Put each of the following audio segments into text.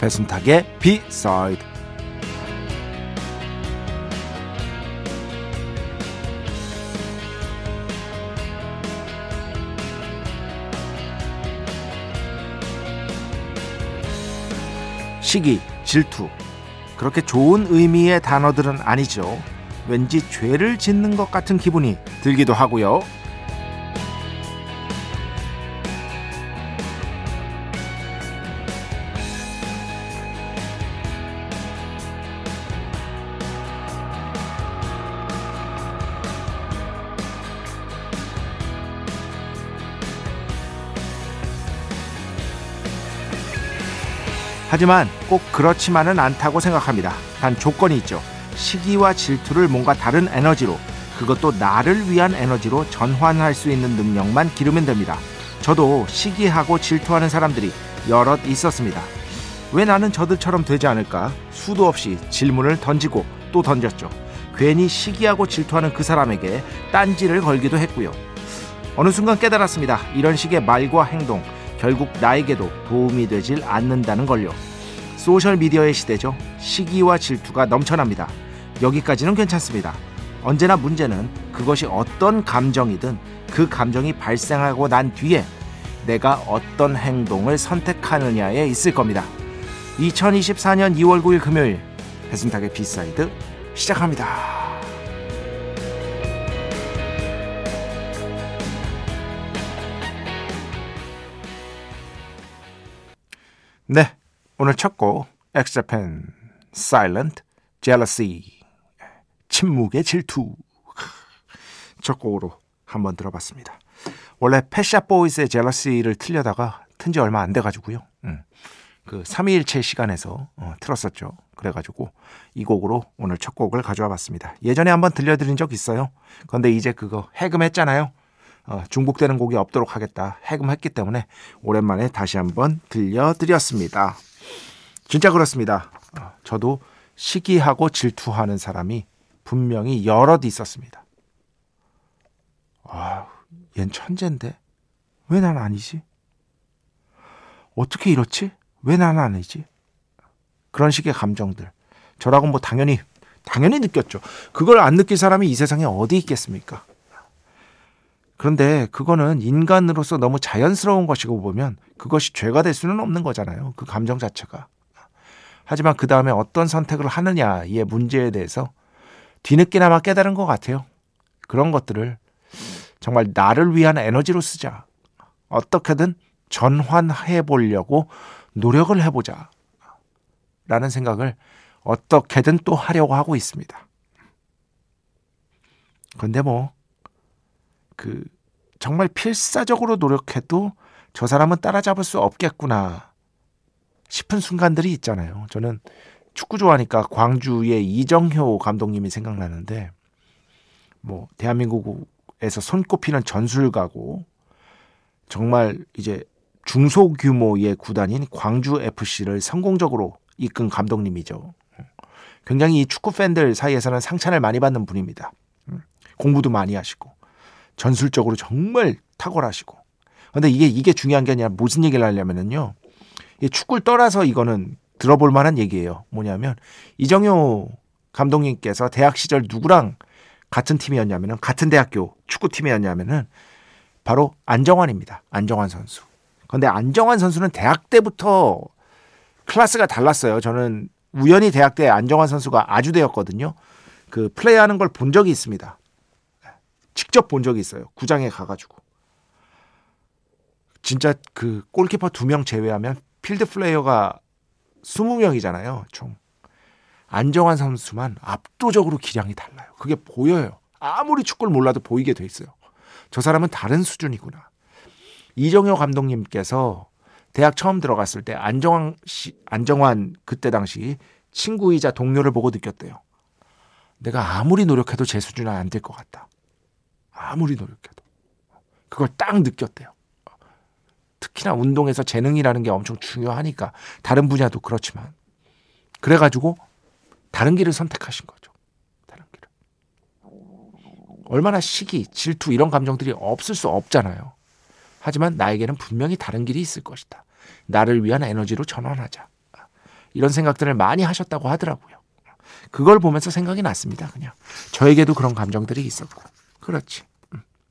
배순탁의 비사이드 시기, 질투 그렇게 좋은 의미의 단어들은 아니죠. 왠지 죄를 짓는 것 같은 기분이 들기도 하고요. 하지만 꼭 그렇지만은 않다고 생각합니다. 단 조건이 있죠. 시기와 질투를 뭔가 다른 에너지로 그것도 나를 위한 에너지로 전환할 수 있는 능력만 기르면 됩니다. 저도 시기하고 질투하는 사람들이 여럿 있었습니다. 왜 나는 저들처럼 되지 않을까? 수도 없이 질문을 던지고 또 던졌죠. 괜히 시기하고 질투하는 그 사람에게 딴지를 걸기도 했고요. 어느 순간 깨달았습니다. 이런 식의 말과 행동, 결국 나에게도 도움이 되질 않는다는 걸요. 소셜 미디어의 시대죠. 시기와 질투가 넘쳐납니다. 여기까지는 괜찮습니다. 언제나 문제는 그것이 어떤 감정이든 그 감정이 발생하고 난 뒤에 내가 어떤 행동을 선택하느냐에 있을 겁니다. 2024년 2월 9일 금요일 배순탁의 B side 시작합니다. 네, 오늘 첫 곡 엑스자팬 Silent Jealousy 침묵의 질투 첫 곡으로 한번 들어봤습니다. 원래 패샤 보이스의 Jealousy를 틀려다가 튼 지 얼마 안 돼가지고요. 음, 그 3일째 시간에서 어, 틀었었죠. 그래가지고 이 곡으로 오늘 첫 곡을 가져와 봤습니다. 예전에 한번 들려드린 적 있어요. 그런데 이제 그거 해금했잖아요. 어, 중복되는 곡이 없도록 하겠다 해금했기 때문에 오랜만에 다시 한번 들려드렸습니다. 진짜 그렇습니다. 어, 저도 시기하고 질투하는 사람이 분명히 여럿 있었습니다. 아, 얜 천재인데 왜 난 아니지? 어떻게 이렇지? 왜 난 아니지? 그런 식의 감정들. 저라고 뭐 당연히 당연히 느꼈죠. 그걸 안 느낄 사람이 이 세상에 어디 있겠습니까? 그런데 그거는 인간으로서 너무 자연스러운 것이고 보면 그것이 죄가 될 수는 없는 거잖아요. 그 감정 자체가. 하지만 그 다음에 어떤 선택을 하느냐의 문제에 대해서 뒤늦게나마 깨달은 것 같아요. 그런 것들을 정말 나를 위한 에너지로 쓰자. 어떻게든 전환해 보려고 노력을 해보자. 라는 생각을 어떻게든 또 하려고 하고 있습니다. 근데 뭐, 그 정말 필사적으로 노력해도 저 사람은 따라잡을 수 없겠구나 싶은 순간들이 있잖아요. 저는 축구 좋아하니까 광주의 이정효 감독님이 생각나는데 뭐 대한민국에서 손꼽히는 전술가고 정말 이제 중소규모의 구단인 광주 FC를 성공적으로 이끈 감독님이죠. 굉장히 축구 팬들 사이에서는 상찬을 많이 받는 분입니다. 공부도 많이 하시고 전술적으로 정말 탁월하시고. 근데 이게 이게 중요한 게 아니라 무슨 얘기를 하려면은요. 축구를 떠나서 이거는 들어볼 만한 얘기예요. 뭐냐면 이정효 감독님께서 대학 시절 누구랑 같은 팀이었냐면은 같은 대학교 축구팀이었냐면은 바로 안정환입니다. 안정환 선수. 근데 안정환 선수는 대학 때부터 클래스가 달랐어요. 저는 우연히 대학 때 안정환 선수가 아주대였거든요. 그 플레이하는 걸 본 적이 있습니다. 직접 본 적이 있어요. 구장에 가가지고. 진짜 그 골키퍼 두 명 제외하면 필드 플레이어가 20명이잖아요, 총. 안정환 선수만 압도적으로 기량이 달라요. 그게 보여요. 아무리 축구를 몰라도 보이게 돼 있어요. 저 사람은 다른 수준이구나. 이정효 감독님께서 대학 처음 들어갔을 때 안정환 씨, 안정환 그때 당시 친구이자 동료를 보고 느꼈대요. 내가 아무리 노력해도 제 수준은 안 될 것 같다. 아무리 노력해도. 그걸 딱 느꼈대요. 특히나 운동에서 재능이라는 게 엄청 중요하니까 다른 분야도 그렇지만 그래가지고 다른 길을 선택하신 거죠. 다른 길을. 얼마나 시기, 질투 이런 감정들이 없을 수 없잖아요. 하지만 나에게는 분명히 다른 길이 있을 것이다. 나를 위한 에너지로 전환하자. 이런 생각들을 많이 하셨다고 하더라고요. 그걸 보면서 생각이 났습니다. 그냥 저에게도 그런 감정들이 있었고. 그렇지.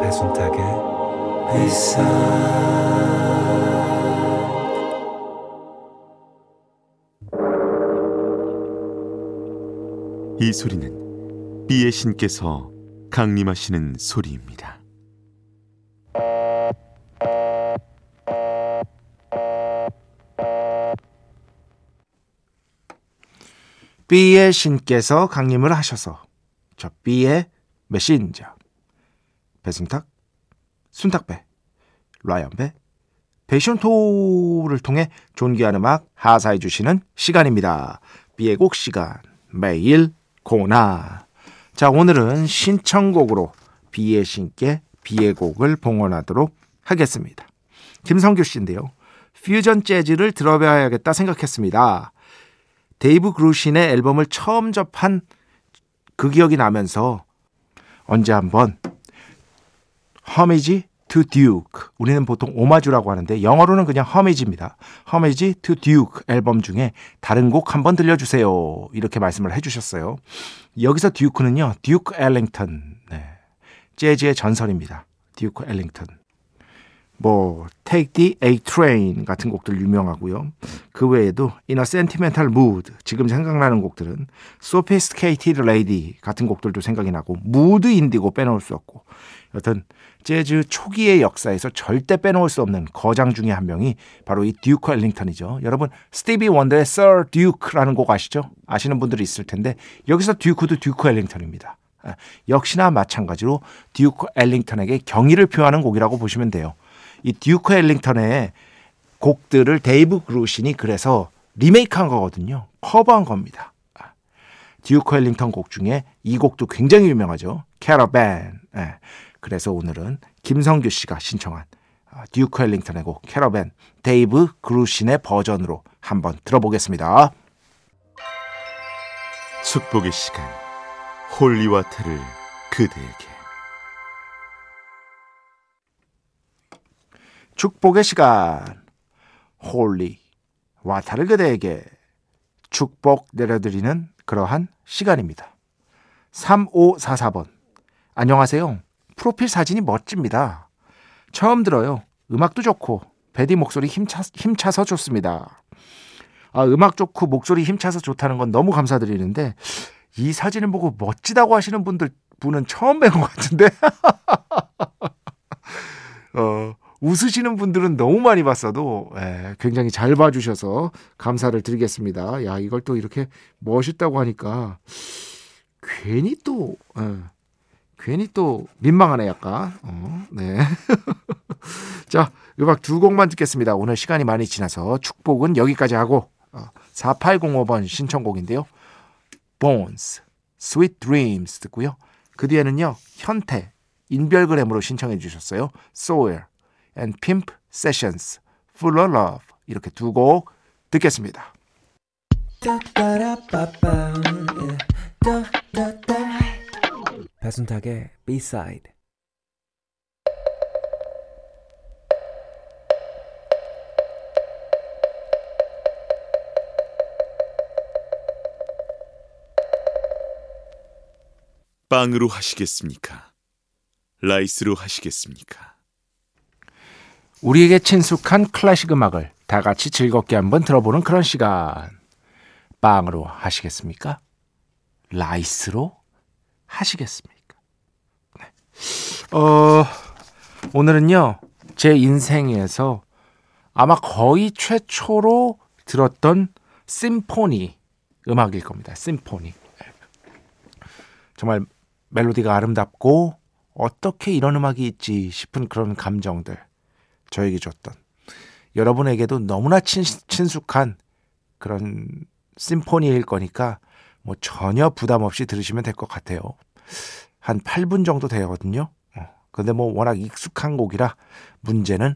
배순탁의 회사 이 소리는 비의 신께서 강림하시는 소리입니다. B의 신께서 강림을 하셔서 저 B의 메신저 배순탁, 순탁배, 라이언배, 패션토를 통해 존귀한 음악 하사해 주시는 시간입니다. B의 곡 시간 매일 고나 자 오늘은 신청곡으로 B의 신께 B의 곡을 봉헌하도록 하겠습니다. 김성규 씨인데요. 퓨전 재즈를 들어봐야겠다 생각했습니다. 데이브 그루신의 앨범을 처음 접한 그 기억이 나면서 언제 한번 Homage to Duke 우리는 보통 오마주라고 하는데 영어로는 그냥 homage입니다. Homage to Duke 앨범 중에 다른 곡 한번 들려주세요. 이렇게 말씀을 해주셨어요. 여기서 듀크는요. 듀크 엘링턴 네. 재즈의 전설입니다. 듀크 엘링턴 뭐 Take the A Train 같은 곡들 유명하고요. 그 외에도 In a Sentimental Mood 지금 생각나는 곡들은 Sophisticated Lady 같은 곡들도 생각이 나고 Mood Indigo 빼놓을 수 없고 여튼 재즈 초기의 역사에서 절대 빼놓을 수 없는 거장 중에 한 명이 바로 이 듀크 엘링턴이죠. 여러분 스티비 원더의 Sir Duke라는 곡 아시죠? 아시는 분들이 있을 텐데 여기서 듀크도 듀크 엘링턴입니다. 아, 역시나 마찬가지로 듀크 엘링턴에게 경의를 표하는 곡이라고 보시면 돼요. 이 듀크 엘링턴의 곡들을 데이브 그루신이 그래서 리메이크한 거거든요. 커버한 겁니다. 아, 듀크 엘링턴 곡 중에 이 곡도 굉장히 유명하죠. 캐러밴. 예. 그래서 오늘은 김성규 씨가 신청한 아, 듀크 엘링턴의 곡 캐러밴 데이브 그루신의 버전으로 한번 들어보겠습니다. 축복의 시간 holy water를 그대에게 축복의 시간 holy water를 그대에게 축복 내려드리는 그러한 시간입니다. 3544번 안녕하세요. 프로필 사진이 멋집니다. 처음 들어요. 음악도 좋고 베디 목소리 힘차, 힘차서 좋습니다. 아, 음악 좋고 목소리 힘차서 좋다는 건 너무 감사드리는데 이 사진을 보고 멋지다고 하시는 분들 분은 처음 뵌 것 같은데 어, 웃으시는 분들은 너무 많이 봤어도 예, 굉장히 잘 봐주셔서 감사를 드리겠습니다. 야 이걸 또 이렇게 멋있다고 하니까 괜히 또 예, 괜히 또 민망하네 약간. 어, 네. 자 음악 두 곡만 듣겠습니다. 오늘 시간이 많이 지나서 축복은 여기까지 하고 4805번 신청곡인데요. Bones, Sweet Dreams 듣고요. 그 뒤에는요. 현태, 인별그램으로 신청해 주셨어요. Soul and Pimp Sessions, Full of Love 이렇게 두 곡 듣겠습니다. 배순탁의 B-side 빵으로 하시겠습니까? rice로 하시겠습니까? 우리에게 친숙한 클래식 음악을 다 같이 즐겁게 한번 들어보는 그런 시간. 빵으로 하시겠습니까? rice로 하시겠습니까? 네. 어, 오늘은요, 제 인생에서 아마 거의 최초로 들었던 심포니 음악일 겁니다. 심포니. 정말 멜로디가 아름답고 어떻게 이런 음악이 있지 싶은 그런 감정들 저에게 줬던 여러분에게도 너무나 친, 친숙한 그런 심포니일 거니까 뭐 전혀 부담 없이 들으시면 될 것 같아요. 한 8분 정도 되거든요. 어, 근데 뭐 워낙 익숙한 곡이라 문제는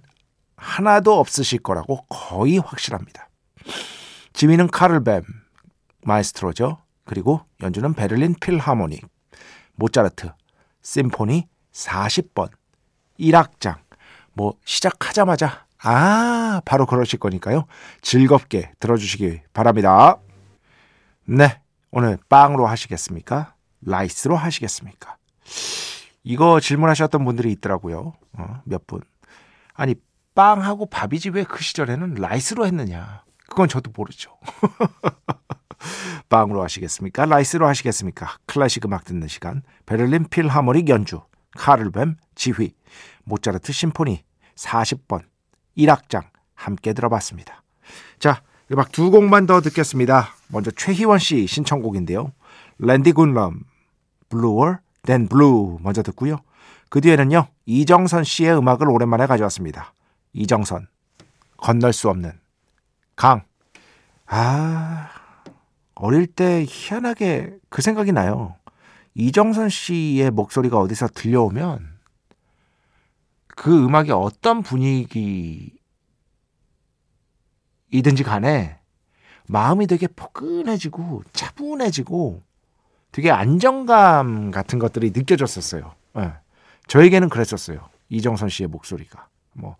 하나도 없으실 거라고 거의 확실합니다. 지휘는 카를 뵘 마에스트로죠. 그리고 연주는 베를린 필하모닉, 모차르트, 심포니 40번, 1악장. 뭐 시작하자마자 아 바로 그러실 거니까요. 즐겁게 들어주시기 바랍니다. 네, 오늘 빵으로 하시겠습니까? rice로 하시겠습니까? 이거 질문하셨던 분들이 있더라고요. 어, 몇 분. 아니 빵하고 밥이지 왜 그 시절에는 rice로 했느냐? 그건 저도 모르죠. 빵으로 하시겠습니까? rice로 하시겠습니까? 클래식 음악 듣는 시간. 베를린 필하모닉 연주. 카를 뵘 지휘. 모차르트 심포니 40번 1악장 함께 들어봤습니다. 자, 음악 두 곡만 더 듣겠습니다. 먼저 최희원 씨 신청곡인데요. 랜디 굿럼 Bluer Than Blue 먼저 듣고요. 그 뒤에는요. 이정선 씨의 음악을 오랜만에 가져왔습니다. 이정선 건널 수 없는 강. 아, 어릴 때 희한하게 그 생각이 나요. 이정선 씨의 목소리가 어디서 들려오면 그 음악이 어떤 분위기이든지 간에 마음이 되게 포근해지고 차분해지고 되게 안정감 같은 것들이 느껴졌었어요. 네. 저에게는 그랬었어요. 이정선 씨의 목소리가. 뭐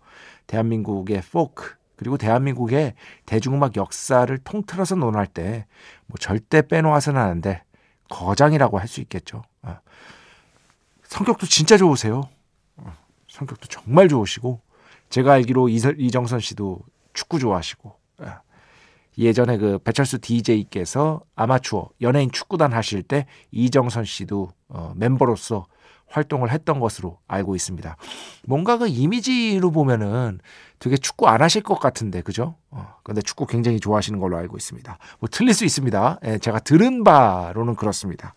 대한민국의 포크 그리고 대한민국의 대중음악 역사를 통틀어서 논할 때 뭐 절대 빼놓아서는 안 돼. 거장이라고 할 수 있겠죠. 네. 성격도 진짜 좋으세요. 성격도 정말 좋으시고 제가 알기로 이정선 씨도 축구 좋아하시고 예. 예전에 그 배철수 DJ께서 아마추어 연예인 축구단 하실 때 이정선 씨도 어, 멤버로서 활동을 했던 것으로 알고 있습니다. 뭔가 그 이미지로 보면은 되게 축구 안 하실 것 같은데 그죠? 어, 근데 축구 굉장히 좋아하시는 걸로 알고 있습니다. 뭐 틀릴 수 있습니다. 예, 제가 들은 바로는 그렇습니다.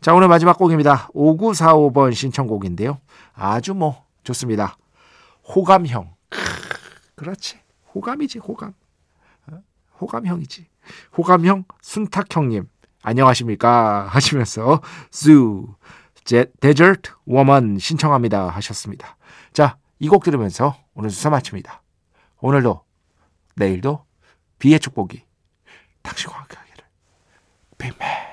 자 오늘 마지막 곡입니다. 5945번 신청곡인데요. 아주 뭐 좋습니다. 호감형. 그렇지. 호감이지, 호감. 어? 호감형이지. 호감형 순탁형님. 안녕하십니까? 하시면서 수 Desert Woman 신청합니다 하셨습니다. 자, 이 곡 들으면서 오늘 수사 마칩니다. 오늘도 내일도 비의 축복이 당신과 함께하기를. 빅맨